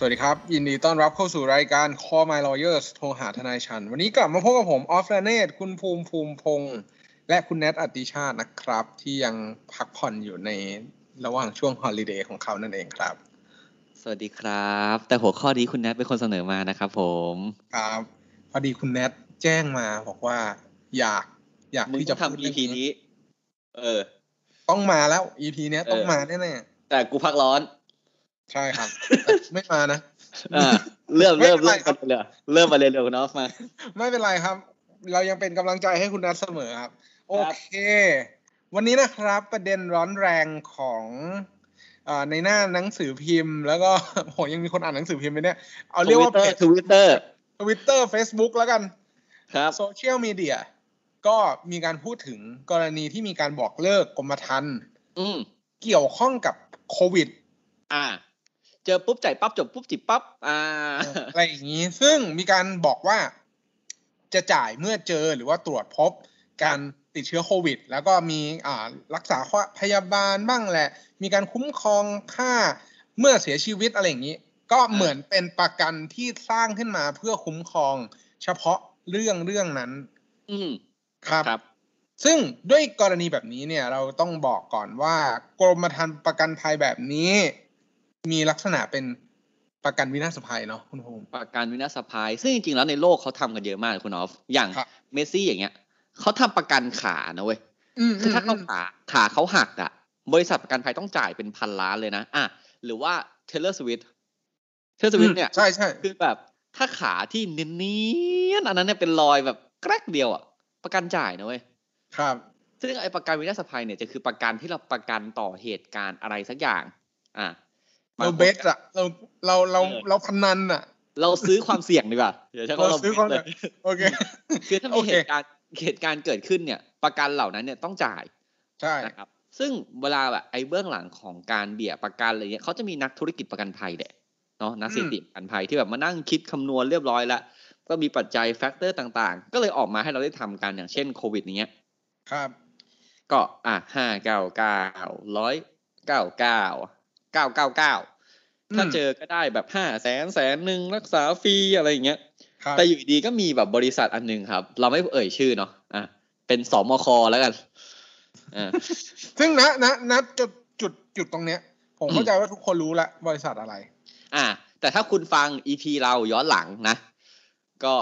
สวัสดีครับ ยินดีต้อนรับเข้าสู่รายการ Call My Lawyers โทรหาทนายชัน วันนี้กลับมาพบกับผม ออฟแลเนตคุณภูมิภูมิพงษ์และคุณแนทอติชาตินะครับ ที่ยังพักผ่อนอยู่ในระหว่างช่วงฮอลิเดย์ของเขานั่นเองครับ สวัสดีครับ แต่หัวข้อนี้คุณแนทเป็นคนเสนอมานะครับผมครับพอดีคุณแนทแจ้งมาบอกว่า อยากอยากมึงที่จะจะพูดทำเรื่อง EP นี้ เออ ต้องมาแล้ว EP เนี้ยต้องเออมาแน่แต่กูพักร้อนๆ ใช่ครับแต่ไม่มานะอ่าเริ่มไม่เริ่มเป็นไรเริ่มครับกันเลยเริ่มมาเลยเร็วคุณออฟมา ไม่เป็นไรครับ เรายังเป็นกำลังใจให้คุณนัทเสมอครับ โอเค วันนี้นะครับประเด็นร้อนแรงของเออในหน้าหนังสือพิมพ์ แล้วก็โหยังมีคนอ่านหนังสือพิมพ์ไหมเนี่ย เอาเรียกว่าเพจทวิตเตอร์ทวิตเตอร์เฟซบุ๊กแล้วกัน ครับโซเชียลมีเดียก็มีการพูดถึงกรณีที่มีการบอกเลิกกรมธรรม์อืมเกี่ยวข้องกับโควิด อ่า เจอปุ๊บจ่ายปั๊บจบปุ๊บจิบปั๊บอ่าอะไรอย่างนี้ ซึ่งมีการบอกว่าจะจ่ายเมื่อเจอหรือว่าตรวจพบการติดเชื้อโควิด แล้วก็มีอ่ารักษาพยาบาลบ้างแหละ มีการคุ้มครองค่าเมื่อเสียชีวิตอะไรอย่างนี้ ก็เหมือนเป็นประกันที่สร้างขึ้นมาเพื่อคุ้มครอง เฉพาะเรื่องเรื่องนั้น อืมครับครับซึ่งด้วยกรณีแบบนี้เนี่ยเราต้องบอกก่อนว่ากรมธรรม์ประกันภัยแบบนี้ มีลักษณะเป็นประกันวินาศภัยเนาะคุณภูมิประกันวินาศภัย ซึ่งจริงๆแล้วในโลกเขาทำกันเยอะมากคุณออฟอย่างครับเมสซี่อย่างเงี้ยเขาทำประกันขานะเว้ยมคือถ้าเขามขาขาเขาหักอะ บริษัทประกันภัยต้องจ่ายเป็นพันล้านเลยนะอะหรือว่าเทเลอร์สวิตเทเลอร์สวิตเนี่ยใช่ใช่คือแบบถ้าขาที่เนียนๆอันนั้นเนี่ยเป็นรอยแบบแกร๊กเดียวอะประกันจ่ายนะเว้ยครับ ซึ่งไอ้ประกันวินาศภัยเนี่ยจะคือประกันที่เราประกันต่อเหตุการณ์อะไรสักอย่าง อะ เรา bet อะเราเราเราเออเราพนันอะเราซื้อความเสี่ยงดีกว่าเดี๋ยวใช้คำว่าเราเราซื้อความเลยโอเคคือถ้าโอมีเคเหตุการณ์เหตุการณ์เกิดขึ้นเนี่ย ประกันเหล่านั้นเนี่ยต้องจ่ายใช่นะครับ ซึ่งเวลาแบบไอ้เบื้องหลังของการเบี้ยประกันอะไรเงี้ยเขาจะมีนักธุรกิจประกันภัยแหละเนาะนักเศรษฐกิจประกันภัยที่แบบมานั่งคิดคำนวณเรียบร้อยแล้วก็มีปัจจัย factor ต่างๆ ก็เลยออกมาให้เราได้ทำกันอย่างเช่นโควิดอย่างเงี้ย ครับ ก็อะห้าเก้าเก้าร้อยเก้าเก้า เก้าเก้าเก้าถ้าเจอก็ได้แบบห้าแสนแสนหนึ่งรักษาฟรีอะไรอย่างเงี้ยครับแต่อยู่ดีก็มีแบบบริษัทอันหนึ่งครับ เราไม่เอ่ยชื่อเนาะอะเป็นสมคแล้วกันอ่าซึ่งนะนะนะจุดจุดจุดตรงเนี้ย ผมอืมเข้าใจว่าทุกคนรู้ละบริษัทอะไร อ่า แต่ถ้าคุณฟัง EP เราย้อนหลังนะ ก็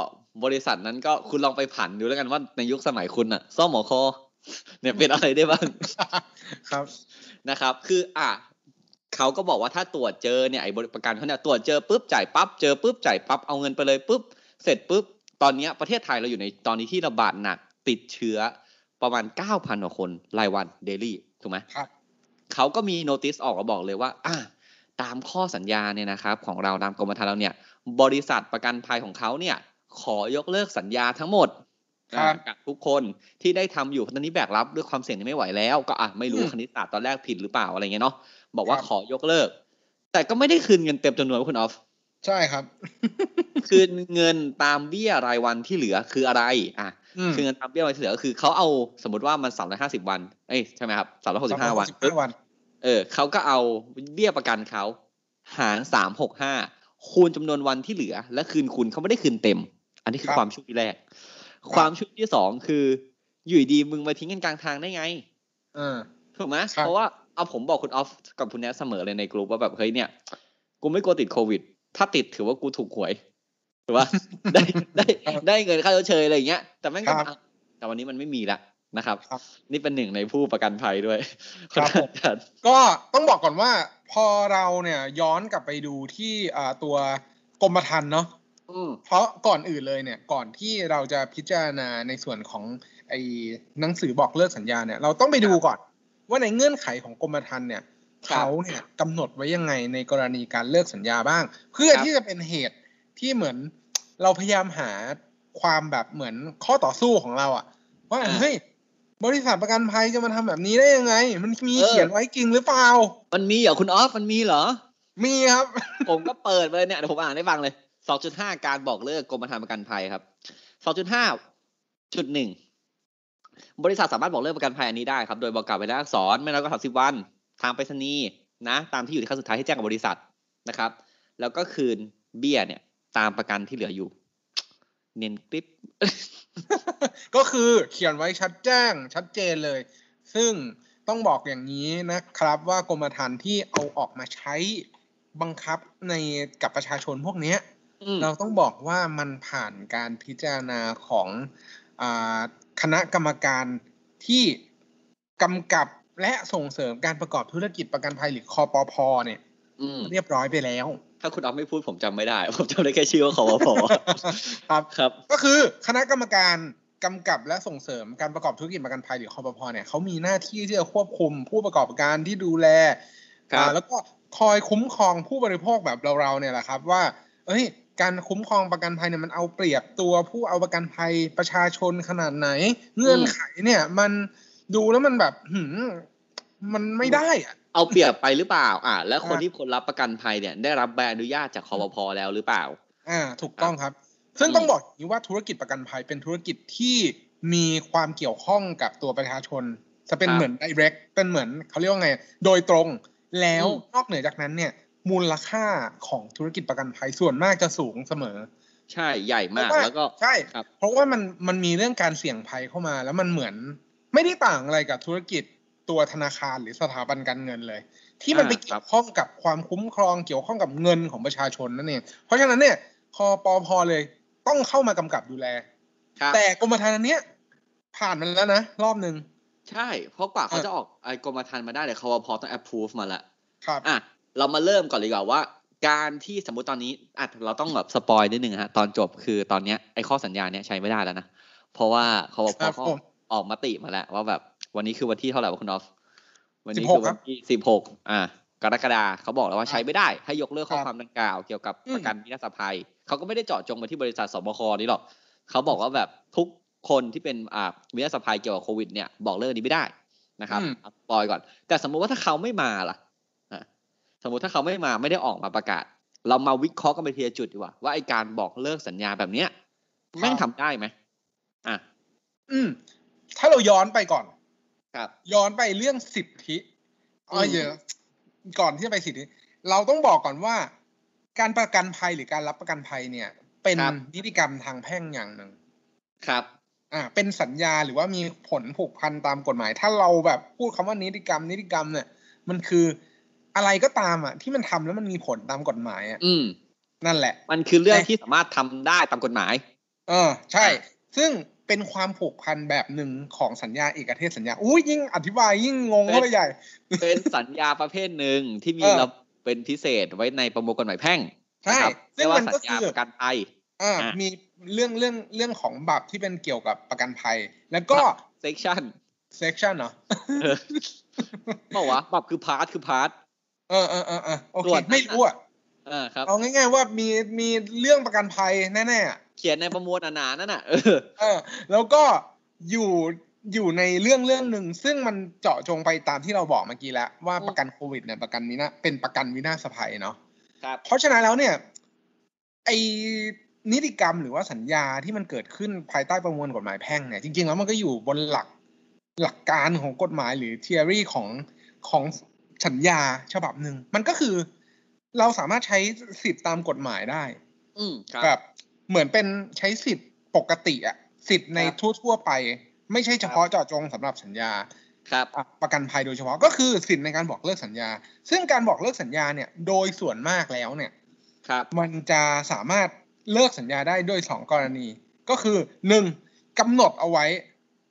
บริษัทนั้นก็คุณลองไปผันดูแล้วกันว่าในยุคสมัยคุณอะซ่อมหมอคอเนี่ยเป็นอะไรได้บ้างครับนะครับ คืออะ เขาก็บอกว่าถ้าตรวจเจอเนี่ยไอ้บริประกันเขาเนี่ยตรวจเจอปุ๊บจ่ายปั๊บเจอปุ๊บจ่ายปั๊บเอาเงินไปเลยปุ๊บเสร็จปุ๊บตอนเนี้ยประเทศไทยเราอยู่ในตอนนี้ที่ระบาดหนักติดเชื้อประมาณ 9,000กว่าคนรายวันเดลี่ถูกไหมครับเขาก็มีโนติสออกมาบอกเลยว่าอะตามข้อสัญญาเนี่ยนะครับของเราตามกรมธรรม์เราเนี่ย บริษัทประกันภัยของเขาเนี่ย ขอยกเลิกสัญญาทั้งหมดครับอะ กับทุกคนที่ได้ทำอยู่ตอนนี้แบกรับด้วยความเสี่ยงที่ไม่ไหวแล้ว ก็อะไม่รู้อืมคณิตศาสตร์ตอนแรกผิดหรือเปล่าอะไรเงี้ยเนาะบอกว่าครับขอยกเลิก แต่ก็ไม่ได้คืนเงินเต็มจำนวนคุณออฟใช่ครับ คืนเงินตามเบี้ยรายวันที่เหลือคืออะไร อะอืมคือเงินตามเบี้ยรายวันที่เหลือก็คือเขาเอาสมมติว่ามันสามร้อยห้าสิบวันเอ้ยใช่ไหมครับสามร้อยหกสิบห้าวันสิบห้าวันเออเขาก็เอาเบี้ยประกันเขาหารสามหกห้าคูณจำนวนวันที่เหลือ และคืนคุณเขาไม่ได้คืนเต็ม อันนี้คือครับความชุดที่แรก ความชุดที่สองคือ อยู่ดีมึงมาทิ้งกันกลางทางได้ไงเออถูกไหมครับเพราะว่าเอาผมบอกคุณออฟกับคุณแนทเสมอเลยในกลุ่มว่าแบบเฮ้ยเนี่ย กูไม่กลัวติดโควิด ถ้าติดถือว่ากูถูกหวยถือว่าได้ได้ได้เงินค่าชดเชยอะไรอย่างเงี้ย แต่แม่งก็ครับอะแต่วันนี้มันไม่มีละนะครับครับ นี่เป็นหนึ่งในผู้ประกันภัยด้วยครับผมครับก็ต้องบอกก่อนว่า พอเราเนี่ยย้อนกลับไปดูที่อ่าตัวกรมธรรม์เนาะอืม เพราะก่อนอื่นเลยเนี่ยก่อนที่เราจะพิจารณาในส่วนของไอ้หนังสือบอกเลิกสัญญาเนี่ย เราต้องไปดูก่อน ว่าในเงื่อนไขของกรมธรรม์เนี่ยครับเขาเนี่ยกำหนดไว้ยังไงในกรณีการเลิกสัญญาบ้าง เพื่อครับที่จะเป็นเหตุที่เหมือนเราพยายามหาความแบบเหมือนข้อต่อสู้ของเราอะว่าอ่าเฮ้ยบริษัทประกันภัยจะมาทำแบบนี้ได้ยังไง มันมีเออเขียนไว้จริงหรือเปล่า มันมีเหรอคุณออฟมันมีเหรอ มีครับ ผมก็เปิดไปเลยเนี่ยเดี๋ยวผมอ่านให้ฟังเลย 2.5การบอกเลิกกรมธรรม์ประกันภัยครับ2.5จุดหนึ่งบริษัทสามารถบอกเลิกประกันภัยอันนี้ได้ครับ โดยบอกกล่าวไว้แล้วอักษรไม่น้อยกว่า30วัน ทางไปรษณีย์นะ ตามที่อยู่ที่ขั้นสุดท้ายที่แจ้งกับบริษัทนะครับ แล้วก็คืนเบี้ยเนี่ย ตามประกันที่เหลืออยู่ เน้นกริป ก็คือเขียนไว้ชัดแจ้งชัดเจนเลย ซึ่งต้องบอกอย่างนี้นะครับว่ากรมธรรม์ที่เอาออกมาใช้บังคับในกับประชาชนพวกนี้ เราต้องบอกว่ามันผ่านการพิจารณาของอาคณะกรรมการที่กำกับและส่งเสริมการประกอบธุรกิจประกันภัยหรือคอปพเนี่ยอืมเรียบร้อยไปแล้ว ถ้าคุณออฟไม่พูดผมจำไม่ได้ ผมจำได้แค่ชื่อว่าขอพอครับครับ ก็คือคณะกรรมการกำกับและส่งเสริมการประกอบธุรกิจประกันภัยหรือคอปพเนี่ยเขามีหน้าที่ที่จะควบคุมผู้ประกอบการที่ดูแลครับอ่าแล้วก็คอยคุ้มครองผู้บริโภคแบบเราๆเนี่ยแหละครับ ว่า เอ้ย การคุ้มครองประกันภัยเนี่ยมันเอาเปรียบตัวผู้เอาประกันภัยประชาชนขนาดไหน เงื่อนไขเนี่ย มันดูแล้วมันแบบหืมมันไม่ได้อะเอาเปรียบไปหรือเปล่า อ่า แล้วคนอ่าที่คนรับประกันภัยเนี่ย ได้รับใบอนุญาตจากคอปพแล้วหรือเปล่า อ่า ถูกต้องครับ ซึ่งอืมต้องบอกอย่างนี้ว่าธุรกิจประกันภัยเป็นธุรกิจที่มีความเกี่ยวข้องกับตัวประชาชน จะเป็นเหมือน direct เป็นเหมือนเขาเรียกว่าไง โดยตรงแล้วนอกเหนือจากนั้นเนี่ย มูลค่าของธุรกิจประกันภัยส่วนมากจะสูงเสมอ ใช่ใหญ่มากเพราะว่าแล้วก็ใช่ครับเพราะว่ามันมันมีเรื่องการเสี่ยงภัยเข้ามา แล้วมันเหมือนไม่ได้ต่างอะไรกับธุรกิจตัวธนาคารหรือสถาบันการเงินเลย ที่มันไปอ่าครัเกี่บยวข้องกับความคุ้มครองเกี่ยวข้องกับเงินของประชาชนนั่นเองเพราะฉะนั้นเนี่ยคอปพเลยต้องเข้ามากำกับดูแลครับแต่กรมธรรม์อันเนี้ยผ่านมันแล้วนะ รอบหนึ่งใช่ เพราะกว่าเขาอะจะออกไอ้กรมธรรม์มาได้เนี่ยคปภ. ต้อง approve มาละครับอะ เรามาเริ่มก่อนเลยดีกว่าว่า การที่สมมติตอนนี้อะเราต้องแบบ spoil นิดนึงฮะตอนจบคือตอนเนี้ยไอ้ข้อสัญญาเนี้ยใช้ไม่ได้แล้วนะเพราะว่าคปภ. ครับเขาผมออกมติมาแล้วว่าแบบวันนี้คือวันที่เท่าไหร่วะคุณออฟวันนี้16คือวันที่สิบหกอ่ากรกฎาเขาบอกแล้วว่าใช้ไม่ได้ ให้ยกเลิกข้อครับความดังกล่าว เกี่ยวกับอืมประกันวินาศภัยเขาก็ไม่ได้เจาะจงไปที่บริษัทสบคนี้หรอกเขาบอกว่าแบบทุกคนที่เป็นอ่าวินาศภัยเกี่ยวกับโควิดเนี่ยบอกเลิกนี้ไม่ได้นะครับอืมเอาปล่อยก่อน แต่สมมุติว่าถ้าเขาไม่มาล่ะอะส มมุติถ้าเขาไม่มาไม่ได้ออกมาประกาศ เรามาวิเคราะห์กันไปทีละจุดดีกว่าว่าไอการบอกเลิกสัญญาแบบเนี้ยแม่งทำได้ไหมอะอืม ถ้าเราย้อนไปก่อน ครับ ย้อนไปเรื่องสิทธิอ๋ออืมเยอะก่อนที่จะไปสิทธิ เราต้องบอกก่อนว่า การประกันภัยหรือการรับประกันภัยเนี่ย เป็นนิติกรรมทางแพ่งอย่างหนึ่งครับ อ่า เป็นสัญญาหรือว่ามีผลผูกพันตามกฎหมาย ถ้าเราแบบพูดคำว่านิติกรรมนิติกรรมเนี่ย มันคือ อะไรก็ตามอะ ที่มันทำแล้วมันมีผลตามกฎหมายอะอืม นั่นแหละ มันคือเรื่องแต่ที่สามารถทำได้ตามกฎหมาย เออ ใช่ ซึ่งเป็นความผูกพันแบบหนึ่งของสัญญาเอกเทศสัญญาอุ้ยยิ่งอธิบายยิ่งงงเข้าไปใหญ่ เป็นสัญญาประเภทหนึ่งที่มีเออระเป็นพิเศษไว้ในประมวลกฎหมายแพ่งใช่นะครับซึ่เรียงกว่ามันสัก็ญญาคือประกันภัยอ่าอะมีเรื่องเรื่องเรื่องของบับที่เป็นเกี่ยวกับประกันภัย แล้วก็เซกชันเซ c ชันเนาะบอกว่าปรับคือพาร์ทคือพาร์ท เออเออเออเออโอเคส่วนนั้นไม่รู้อะอ่าครับเอาง่ายๆว่ามีมีเรื่องประกันภัยแน่ๆอะเขียนในประมวลหนาๆนั่นน่ะเออเออ แล้วก็อยู่อยู่ในเรื่องเรื่องหนึ่งซึ่งมันเจาะจงไปตามที่เราบอกเมื่อกี้แล้วว่าอืมประกันโควิดเนี่ยประกันวินาเป็นประกันวินาศภัยเนาะครับเพราะฉะนั้นแล้วเนี่ยไอ้นิติกรรมหรือว่าสัญญาที่มันเกิดขึ้นภายใต้ประมวลกฎหมายแพ่งเนี่ยจริงๆแล้วมันก็อยู่บนหลักหลักการของกฎหมายหรือ theory ของของ สัญญาฉบับหนึ่งมันก็คือ เราสามารถใช้สิทธิ์ตามกฎหมายได้ อืมครับแบบเหมือนเป็นใช้สิทธิ์ปกติอะสิทธิ์ในครับทั่วๆไป ไม่ใช่เฉพาะเจาะจงสำหรับสัญญาครับอะประกันภัยโดยเฉพาะก็คือสิทธิ์ในการบอกเลิกสัญญา ซึ่งการบอกเลิกสัญญาเนี่ยโดยส่วนมากแล้วเนี่ยครับ มันจะสามารถเลิกสัญญาได้ด้วยสองกรณี ก็คือหนึ่งกำหนดเอาไว้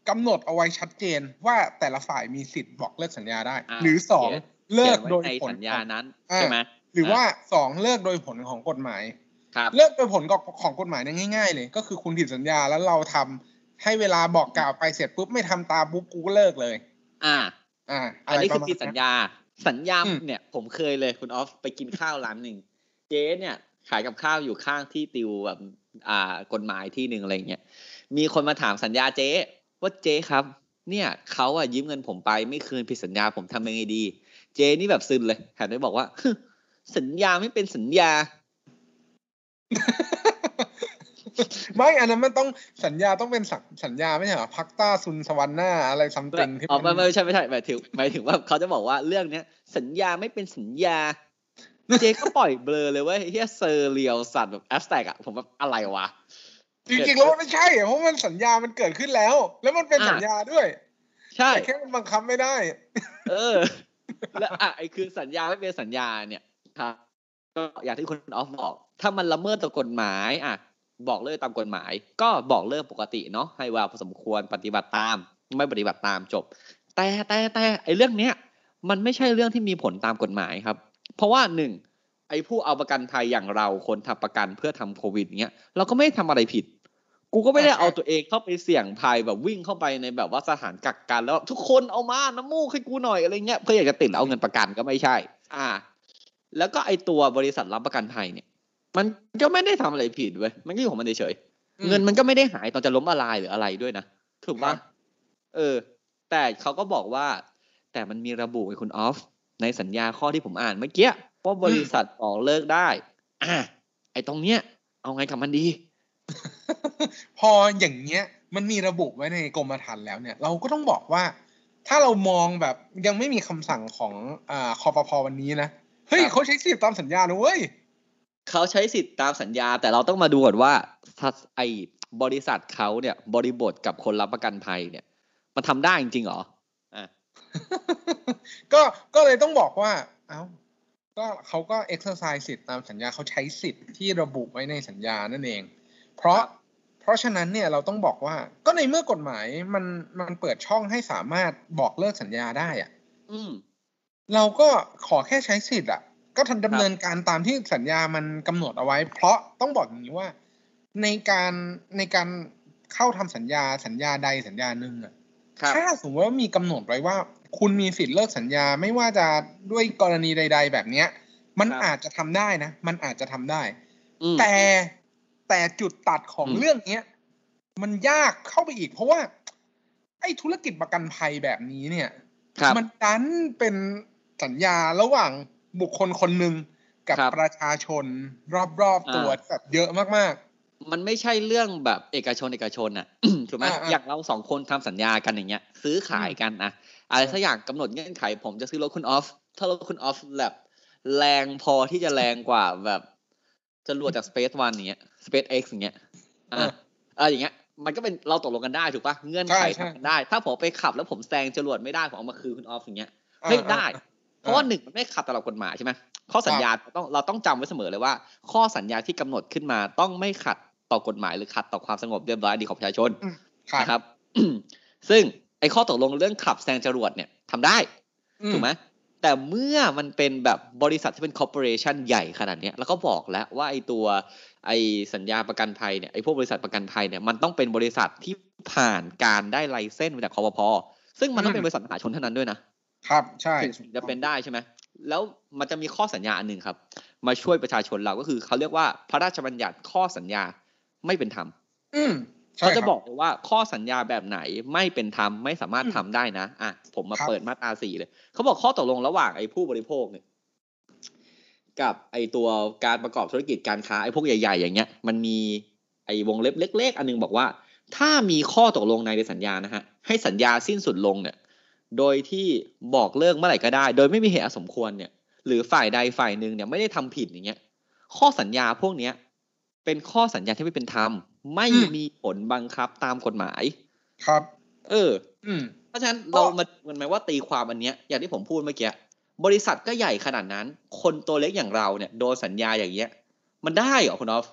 กำหนดเอาไว้ชัดเจนว่าแต่ละฝ่ายมีสิทธิ์บอกเลิกสัญญาได้อ่าหรือสองเขียน เลิเขียกนไว้โดยในผลสัญญานั้นอ่าใช่ไหมหรือว่าสองเลิกโดยผลของกฎหมายครับเลิกโดยผลของกฎหมายเนี่ยง่าย ๆ เลย ก็คือคุณผิดสัญญาแล้วเราทำให้เวลาบอกกล่าวไปเสร็จปุ๊บไม่ทำตามปุ๊บกูก็เลิกเลย อ่า อ่าอันนี้คือประมาณผิดสัญญา สัญญาอืมเนี่ย ผมเคยเลยคุณออฟไปกินข้าวร้านหนึ่งเจ๊เนี่ยขายกับข้าวอยู่ข้างที่ติวแบบอ่ากฎหมายที่หนึ่งอะไรเงี้ยมีคนมาถามสัญญาเจ๊ว่าเจ๊ครับ เนี่ยเขาอะยืมเงินผมไปไม่คืนผิดสัญญาผมทำยังไงดี เจ๊นี่แบบซึนเลยแถมได้บอกว่า สัญญาไม่เป็นสัญญา ไม่อันนั้นมันต้องสัญญาต้องเป็นสัญสัญญาไม่ใช่เหรอพักต้าซุนสวรรค์หน้าอะไรซัมติงที่อ๋อไม่มันไม่ใช่ไม่ใช่หมายถึงหมายถึงว่าเขาจะบอกว่าเรื่องเนี้ย สัญญาไม่เป็นสัญญา เจ๊ก็ปล่อยเบลอเลยเว่าเฮียเซอร์เรียลสัตว์แบบแอสแท็กอะผมแบบอะไรวะจริงๆแล้วมันไม่ใช่เพราะมันสัญญามันเกิดขึ้นแล้ว แล้วมันเป็นอะสัญญาด้วย ใช่แต่แค่มันบังคับไม่ได้ เออ แล้วอะไอ้คือสัญญาไม่เป็นสัญญาเนี่ยครับก็อย่างที่คุณออฟบอก ถ้ามันละเมิดต่อกฎหมาย อะ บอกเลิกตามกฎหมาย ก็บอกเลิกปกติเนาะให้เวลาพอสมควรปฏิบัติตาม ไม่ปฏิบัติตามจบ แต่แต่แต่ไอ้เรื่องเนี้ยมันไม่ใช่เรื่องที่มีผลตามกฎหมายครับ เพราะว่าหนึ่งไอ้ผู้เอาประกันภัยอย่างเราคนทำประกันเพื่อทำโควิดเนี้ยเราก็ไม่ได้ทำอะไรผิด กูก็ไม่ได้อ่าเอาตัวเองเข้าไปเสี่ยงภัยแบบวิ่งเข้าไปในแบบว่าสถานกักกันแล้วทุกคนเอามาน้ำมูกให้กูหน่อยอะไรเงี้ยเพื่ออยากจะติดแล้วเอาเงินประกันก็ไม่ใช่ อ่า แล้วก็ไอตัวบริษัทรับประกันภัยเนี่ย มันก็ไม่ได้ทำอะไรผิดเว้ยมันก็อยู่ของมันเฉยๆอืมเงินมันก็ไม่ได้หายตอนจะล้มละลายหรืออะไรด้วยนะถูกครัปะบเออ แต่เขาก็บอกว่า แต่มันมีระบุไอ้คุณออฟในสัญญาข้อที่ผมอ่านเมื่อกี้ว่าบริษัทบอกเลิกได้ อะไอ้ตรงเนี้ย เอาไงกับมันดี พออย่างเงี้ยมันมีระบุไว้ในกรมธรรม์แล้วเนี่ย เราก็ต้องบอกว่า ถ้าเรามองแบบยังไม่มีคำสั่งของอ่าคอปพวันนี้นะเฮ้ยครับเขาใช้สิทธิตามสัญญานะเว้ยเขาใช้สิทธิ์ตามสัญญา แต่เราต้องมาดูก่อนว่าถ้าไอ้บริษัทเขาเนี่ย บริบทกับคนรับประกันภัยเนี่ย มันทำได้จริงๆเหรออะก็ก็เลยต้องบอกว่า เอ้าก็เขาก็เอ็กซ์ไซส์สิทธิ์ตามสัญญาเขาใช้สิทธิ์ที่ระบุไว้ในสัญญานั่นเอง เพราะครับเพราะฉะนั้นเนี่ยเราต้องบอกว่า ก็ในเมื่อกฎหมายมันมันเปิดช่องให้สามารถบอกเลิกสัญญาได้อะอืมเราก็ขอแค่ใช้สิทธิ์อะ ก็ทันดำเนินการตามที่สัญญามันกำหนดเอาไว้ เพราะต้องบอกอย่างนี้ว่า ในการในการเข้าทำสัญญาสัญญาใดสัญญาหนึ่งอะครับถ้าสมมติว่ามีกำหนดไว้ว่า คุณมีสิทธิ์เลิกสัญญาไม่ว่าจะด้วยกรณีใด ๆ แบบเนี้ย มันครับอาจจะทำได้นะ มันอาจจะทำได้อืมแต่ แต่จุดตัดของอืมเรื่องเนี้ยมันยากเข้าไปอีก เพราะว่า ไอ้ธุรกิจประกันภัยแบบนี้เนี่ยครับมันดันเป็นสัญญาระหว่างบุคคลคนหนึ่งกับครับประชาชนรอบๆตัวอ่าแบบเยอะมากมันไม่ใช่เรื่องแบบเอกชนเอกชนอะถูกไหมอ่าอ่าอย่างเราสองคนทำสัญญากันอย่างเงี้ย ซื้อขายกันนะอะไรสักอย่างกำหนดเงื่อนไข ผมจะซื้อรถคุณออฟ ถ้ารถคุณออฟแบบแรงพอที่จะแรงกว่าแบบจรวดจาก Space One อย่างเงี้ย Space X อย่างเงี้ยอ่าเอออย่างเงี้ยมันก็เป็นเราตกลงกันได้ถูกปะเงื่อนไขใช่ใช่ทำกันได้ ถ้าผมไปขับแล้วผมแซงจรวดไม่ได้ผมเอามาคืนคุณออฟอย่างเงี้ยๆอ่าเฮ้ยได้อ่าเพราะว่าหนึ่งมันไม่ขัดต่อหลักกฎหมายใช่ไหมข้อสัญญาเราต้องเราต้องจำไว้เสมอเลยว่า ข้อสัญญาที่กำหนดขึ้นมาต้องไม่ขัดต่อกฎหมายหรือขัดต่อความสงบเรียบร้อยดีของประชาชนครับนะครับซึ่งไอ้ข้อตกลงเรื่องขับแซงจรวดเนี่ยทำได้อืถูกไหม แต่เมื่อมันเป็นแบบบริษัทที่เป็นคอร์ปอเรชันใหญ่ขนาดเนี้ยแล้วก็บอกแล้วว่าไอ้ตัวไอ้สัญญาประกันภัยเนี่ยไอ้พวกบริษัทประกันภัยเนี่ยมันต้องเป็นบริษัทที่ผ่านการได้ไลเซนส์มาจากคอปพซึ่งมันต้องเป็นบริษัทมหาชนเท่านั้นด้วยนะครับใช่ถึงจะเป็นได้ใช่ไหมแล้วมันจะมีข้อสัญญาอันหนึ่งครับ มาช่วยประชาชนเราก็คือเขาเรียกว่าพระราชบัญญัติข้อสัญญาไม่เป็นธรรมอืมใช่ เขาจะครับบอกเลยว่าข้อสัญญาแบบไหนไม่เป็นธรรมไม่สามารถอืมทำได้นะอะผมมาครับเปิดมาตราสี่เลย เขาบอกข้อตกลงระหว่างไอ้ผู้บริโภคเนี่ยกับไอ้ตัวการประกอบธุรกิจการค้าไอ้พวกใหญ่ ๆ อย่างเงี้ย มันมีไอ้วงเล็บเล็ก ๆ อันนึงบอกว่า ถ้ามีข้อตกลงในสัญญานะฮะให้สัญญาสิ้นสุดลงเนี่ย โดยที่บอกเลิกเมื่อไหร่ก็ได้ โดยไม่มีเหตุอันสมควรเนี่ย หรือฝ่ายใดฝ่ายหนึ่งเนี่ยไม่ได้ทำผิดอย่างเงี้ย ข้อสัญญาพวกเนี้ย เป็นข้อสัญญาที่ไม่เป็นธรรม ไม่อืมมีผลบังคับตามกฎหมาย ครับ เออ อืมเพราะฉะนั้นก็เรามาดูกันไหมว่าตีความอันเนี้ย อย่างที่ผมพูดเมื่อกี้บริษัทก็ใหญ่ขนาดนั้น คนตัวเล็กอย่างเราเนี่ย โดนสัญญาอย่างเงี้ย มันได้เหรอคุณออฟ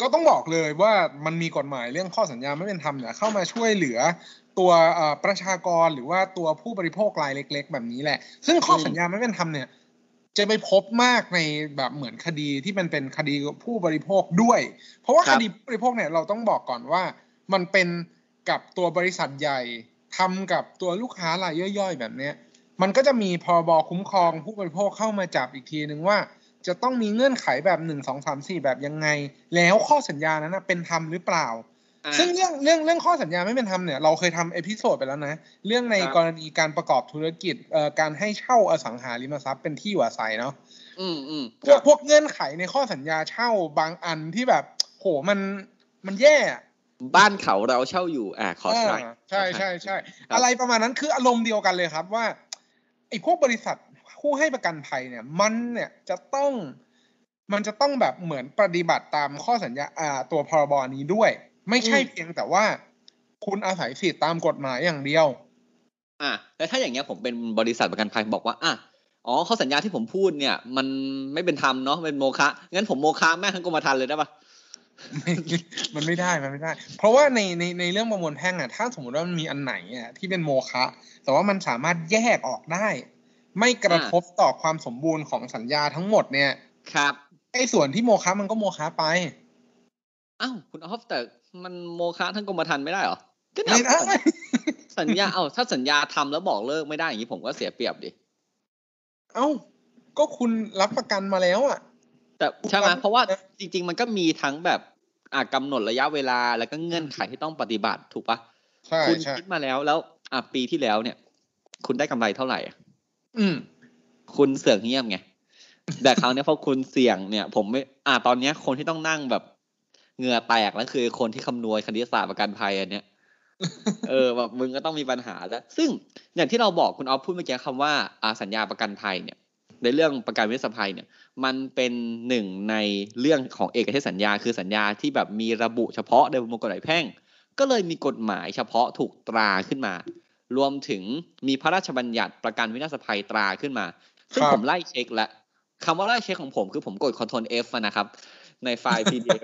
ก็ต้องบอกเลยว่ามันมีกฎหมายเรื่องข้อสัญญาไม่เป็นธรรมเนี่ยเข้ามาช่วยเหลือตัวเอ่อประชากรหรือว่าตัวผู้บริโภครายเล็ก ๆ แบบนี้แหละ ซึ่งข้อสัญญาไม่เป็นธรรมเนี่ย จะไปพบมากในแบบเหมือนคดีที่มันเป็นคดีผู้บริโภคด้วย เพราะว่าครัคบดีผู้บริโภคเนี่ยเราต้องบอกก่อนว่า มันเป็นกับตัวบริษัทใหญ่ทำกับตัวลูกค้ารายย่อยๆ แบบเนี้ย มันก็จะมีพรบคุ้มครองผู้บริโภคเข้ามาจับอีกทีนึงว่า จะต้องมีเงื่อนไขแบบหนึ่งสองสามสี่แบบยังไง แล้วข้อสัญญานั้นนะเป็นธรรมหรือเปล่าอ่า ซึ่งเรื่องเรื่องเรื่องข้อสัญญาไม่เป็นธรรมเนี่ยเราเคยทำ episode ไปแล้วนะ เรื่องในครับกรณีการประกอบธุรกิจเอ่อการให้เช่าอสังหาริมทรัพย์เป็นที่อยู่อาศัยเนาะอืมอืมพวกพวกเงื่อนไขในข้อสัญญาเช่าบางอันที่แบบ โหมันมันแย่อะบ้านเขาเราเช่าอยู่อ่าขอใช่อ่าใช่ใช่ใช่ครับอะไรประมาณนั้นคืออารมณ์เดียวกันเลยครับว่าไอ้พวกบริษัทผู้ให้ประกันภัยเนี่ย มันเนี่ยจะต้องมันจะต้องแบบเหมือนปฏิบัติตามข้อสัญญาอ่าตัวพรบนี้ด้วย ไม่ใช่เพียงแต่ว่า คุณอาศัยสิทธิตามกฎหมายอย่างเดียว อะแล้วถ้าอย่างเงี้ยผมเป็นบริษัทประกันภัยบอกว่าอะอ๋อข้อสัญญาที่ผมพูดเนี่ย มันไม่เป็นธรรมเนาะเป็นโมฆะงั้นผมโมฆะแม่งทั้งกรมธรรม์เลยได้ปะมันไม่ได้มันไม่ได้ เพราะว่าในในในเรื่องประมวลแพ่งอะถ้าสมมติว่ามันมีอันไหนอะที่เป็นโมฆะแต่ว่ามันสามารถแยกออกได้ ไม่กระทบต่อความสมบูรณ์ของสัญญาทั้งหมดเนี่ยครับไอ้ส่วนที่โมฆะมันก็โมฆะไปอ้าวคุณออฟแต่ มันโมฆะทั้งกรมธรรม์ไม่ได้เหรอก็เนี่ยไม่ได้สัญญาเอ้าถ้าสัญญาทำแล้วบอกเลิกไม่ได้อย่างนี้ผมก็เสียเปรียบดิ เอ้า ก็คุณรับประกันมาแล้วอะ แต่ใช่ไหมครับเพราะว่าจริง ๆ มันก็มีทั้งแบบอ่ากำหนดระยะเวลาแล้วก็เงื่อนไขที่ต้องปฏิบัติถูกปะใช่คุณใช่คิดมาแล้วแล้ว อะปีที่แล้วเนี่ย คุณได้กำไรเท่าไหร่อะอืม คุณเสี่ยงเงียบไงแต่คราวเนี้ยพอคุณเสี่ยงเนี่ย ผมไม่ อ่าตอนเนี้ยคนที่ต้องนั่งแบบ เหงื่อแตกแล้วคือคนที่คำนวณคณิตศาสตร์ประกันภัยอันเนี้ยเออแบบมึงก็ต้องมีปัญหาแล้ว ซึ่งอย่างที่เราบอกคุณออฟพูดเมื่อกี้คำว่าอ่าสัญญาประกันภัยเนี่ย ในเรื่องประกันวินาศภัยเนี่ย มันเป็นหนึ่งในเรื่องของเอกเทศสัญญา คือสัญญาที่แบบมีระบุเฉพาะในประมวลกฎหมายแพ่ง ก็เลยมีกฎหมายเฉพาะถูกตราขึ้นมา รวมถึงมีพระราชบัญญัติประกันวินาศภัยตราขึ้นมา ซึ่งครับผมไล่เช็คแล้วคำว่าไล่เช็คของผมคือผมกด Ctrl F อะนะครับ ในไฟล์ PDF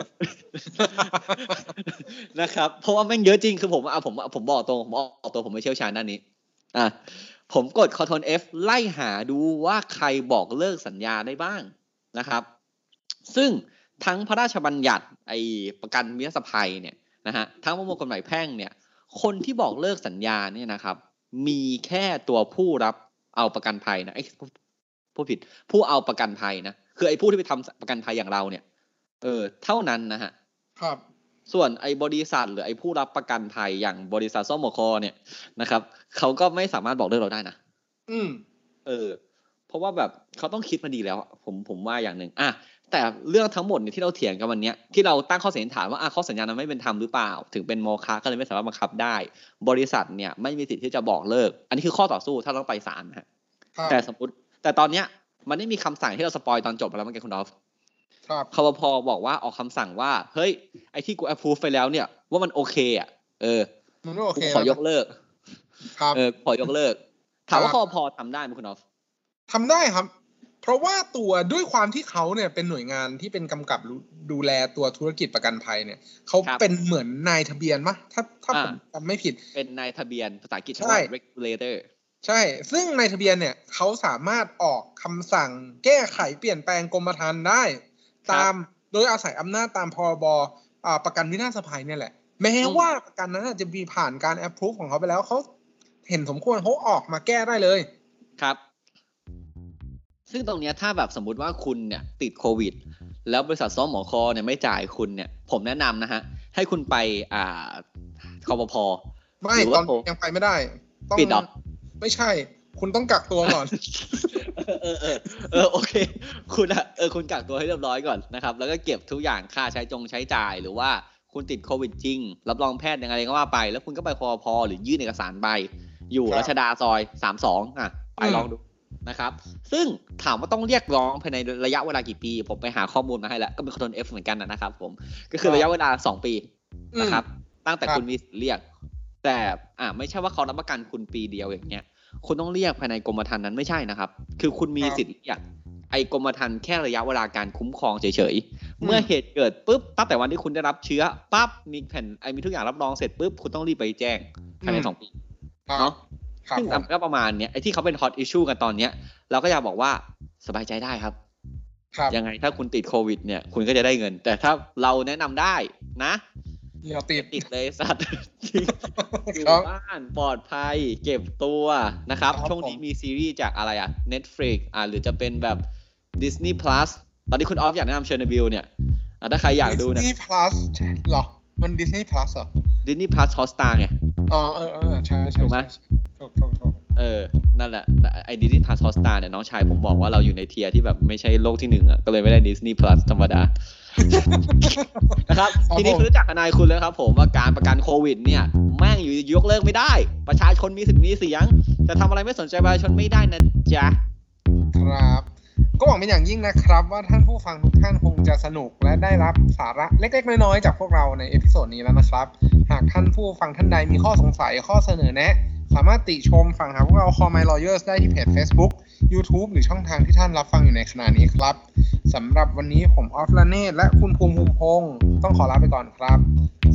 นะครับ เพราะว่าแม่งเยอะจริงคือผมอะผมผมบอกตรงผมบอกตัวผมไม่เชี่ยวชาญด้านนี้อะผมกด Ctrl F ไล่หาดูว่าใครบอกเลิกสัญญาได้บ้างนะครับ ซึ่งทั้งพระราชบัญญัติไอประกันวินาศภัยเนี่ยนะฮะทั้งประมวลกฎหมายแพ่งเนี่ย คนที่บอกเลิกสัญญาเนี่ยนะครับ มีแค่ตัวผู้รับเอาประกันภัยนะไอ้ผู้ผิดผู้เอาประกันภัยนะคือไอ้ผู้ที่ไปทำประกันภัยอย่างเราเนี่ย เออ เท่านั้นนะฮะ ครับ ส่วนไอ้บริษัทหรือไอ้ผู้รับประกันภัยอย่างบริษัทส้มโมคอเนี่ยนะครับเขาก็ไม่สามารถบอกเลิกเราได้นะอืม เออ เพราะว่าแบบเขาต้องคิดมาดีแล้วอะผมผมว่าอย่างหนึ่งอะแต่เรื่องทั้งหมดเนี่ยที่เราเถียงกันวันเนี้ยที่เราตั้งข้อสันนิษฐานว่าอะข้อสัญญานั้นไม่เป็นธรรมหรือเปล่า ถึงเป็นโมฆะก็เลยไม่สามารถบังคับได้ บริษัทเนี่ยไม่มีสิทธิ์ที่จะบอกเลิก อันนี้คือข้อต่อสู้ถ้าต้องไปศาลนะฮะครับแต่สมมติ แต่ตอนเนี้ยมันไม่มีคำสั่งที่เรา spoil ตอนจบไปแล้วเมื่อกี้คุณออฟ ครับคปภ. บอกว่าออกคำสั่งว่า เฮ้ย ไอ้ที่กู approve ไปแล้วเนี่ย ว่ามันโอเคอะ เออมันก็โอกูเคขอยแล้วกเลิก ครับ เออ ขอยกเลิก ถามว่าคครัอบพทำได้ไหมคุณดอฟทำได้ครับ เพราะว่าตัวด้วยความที่เขาเนี่ยเป็นหน่วยงานที่เป็นกำกับดูดูแลตัวธุรกิจประกันภัยเนี่ยเขาเป็นเหมือนนายทะเบียนมะถ้าถ้าผมจำไม่ผิด เป็นนายทะเบียนภาษาอังกฤษใช่ว่า regulator ใช่ ซึ่งในทะเบียนเนี่ยเขาสามารถออกคำสั่งแก้ไขเปลี่ยนแปลงกรมธรรม์ได้ครับ ตามโดยอาศัยอำนาจตามพรบอ่าประกันวินาศภัยเนี่ยแหละ แม้ว่าประกันนั้นอาจจะมีผ่านการแอปพรูฟของเขาไปแล้วเขาเห็นสมควรเขาออกมาแก้ได้เลยครับ ซึ่งตรงเนี้ยถ้าแบบสมมุติว่าคุณเนี่ยติดโควิด แล้วบริษัทซ้อมหมอคอเนี่ยไม่จ่ายคุณเนี่ย ผมแนะนำนะฮะ ให้คุณไปอ่าคอปพไม่หรือตว่าอนโทรยังไปไม่ได้ ต้องปิดเหรอไม่ใช่ คุณต้องกักตัวก่อน เออเออเออโอเค คุณอะเออคุณกักตัวให้เรียบร้อยก่อนนะครับ แล้วก็เก็บทุกอย่างค่าใช้จงใช้จ่ายหรือว่าคุณติดโควิดจริง รับรองแพทย์ยังไงก็ว่าไป แล้วคุณก็ไปคอพอหรือยื่นเอกสารไปอยู่ครับรัชดาซอยสามสองอะ ไปอืมลองดูนะครับ ซึ่งถามว่าต้องเรียกร้องภายในระยะเวลากี่ปี ผมไปหาข้อมูลมาให้แล้ว ก็เป็นคอนเอฟเหมือนกันนะครับ ผม ก็คือระยะเวลาสองปีนะครับ ตั้งแต่ครับคุณมีสิทธิ์เรียก แต่อ่าไม่ใช่ว่าเขารับประกันคุณปีเดียวอย่างเงี้ย คุณต้องเรียกภายในกรมธรรม์นั้นไม่ใช่นะครับ คือคุณมีครับสิทธิ์เรียกไอ้กรมธรรม์แค่ระยะเวลาการคุ้มครองเฉยๆ เมื่อเหตุเกิดปุ๊บตั้งแต่วันที่คุณได้รับเชื้อปั๊บมีแผ่นไอ้มีทุกอย่างรับรองเสร็จปุ๊บคุณต้องรีบไปแจ้งภายในอืมสองปีครับเนาะครับซึ่งผมก็ประมาณเนี้ยไอ้ที่เขาเป็นฮอตอิชชูกันตอนเนี้ย เราก็อยากบอกว่าสบายใจได้ครับครับยังไงถ้าคุณติดโควิดเนี่ยคุณก็จะได้เงิน แต่ถ้าเราแนะนำได้นะ อย่าติด ติดเลยสัตว์อยู่ครับบ้านปลอดภัยเก็บตัวนะครับ ครับช่วงนี้ผม มีซีรีส์จากอะไรอะ Netflix อ่าหรือจะเป็นแบบ Disney Plus ตอนนี้คุณออฟอยากแนะนำ Chernobyl เนี่ยอะถ้าใครอยากดูเนี่ย Disney Plus เหรอ มัน Disney Plus เหรอ Disney Plus Hotstar ไง อ๋อเออเออใช่ใช่ถูกไหม ใช่ถูกถูกถูกเออ นั่นแหละแต่ไอ้ Disney Plus Hotstar เนี่ยน้องชายผมบอกว่าเราอยู่ใน tier ที่แบบไม่ใช่โลกที่หนึ่งอะก็เลยไม่ได้ Disney Plus ธรรมดานะครับทีนี้คือรู้จักกับนายคุณแล้วครับ ผมว่าการประกันโควิด เนี่ย แม่งอยู่ยกเลิกไม่ได้ ประชาชนมีสิทธิ์มีเสียง จะทำอะไรไม่สนใจประชาชนไม่ได้นะจ๊ะครับ ก็หวังเป็นอย่างยิ่งนะครับ ว่าท่านผู้ฟังทุกท่านคงจะสนุกและได้รับสาระเล็กๆน้อยๆจากพวกเราใน episode นี้แล้วนะครับ หากท่านผู้ฟังท่านใดมีข้อสงสัยข้อเสนอแนะสามารถติชมฟังหาพวกเรา Call My Lawyers ได้ที่เพจ Facebook YouTube หรือช่องทางที่ท่านรับฟังอยู่ในขณะนี้ครับ สำหรับวันนี้ผมออฟลาเนตและคุณภูมิภูมิพงศ์ต้องขอลาไปก่อนครับ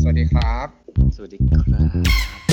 สวัสดีครับ สวัสดีครับ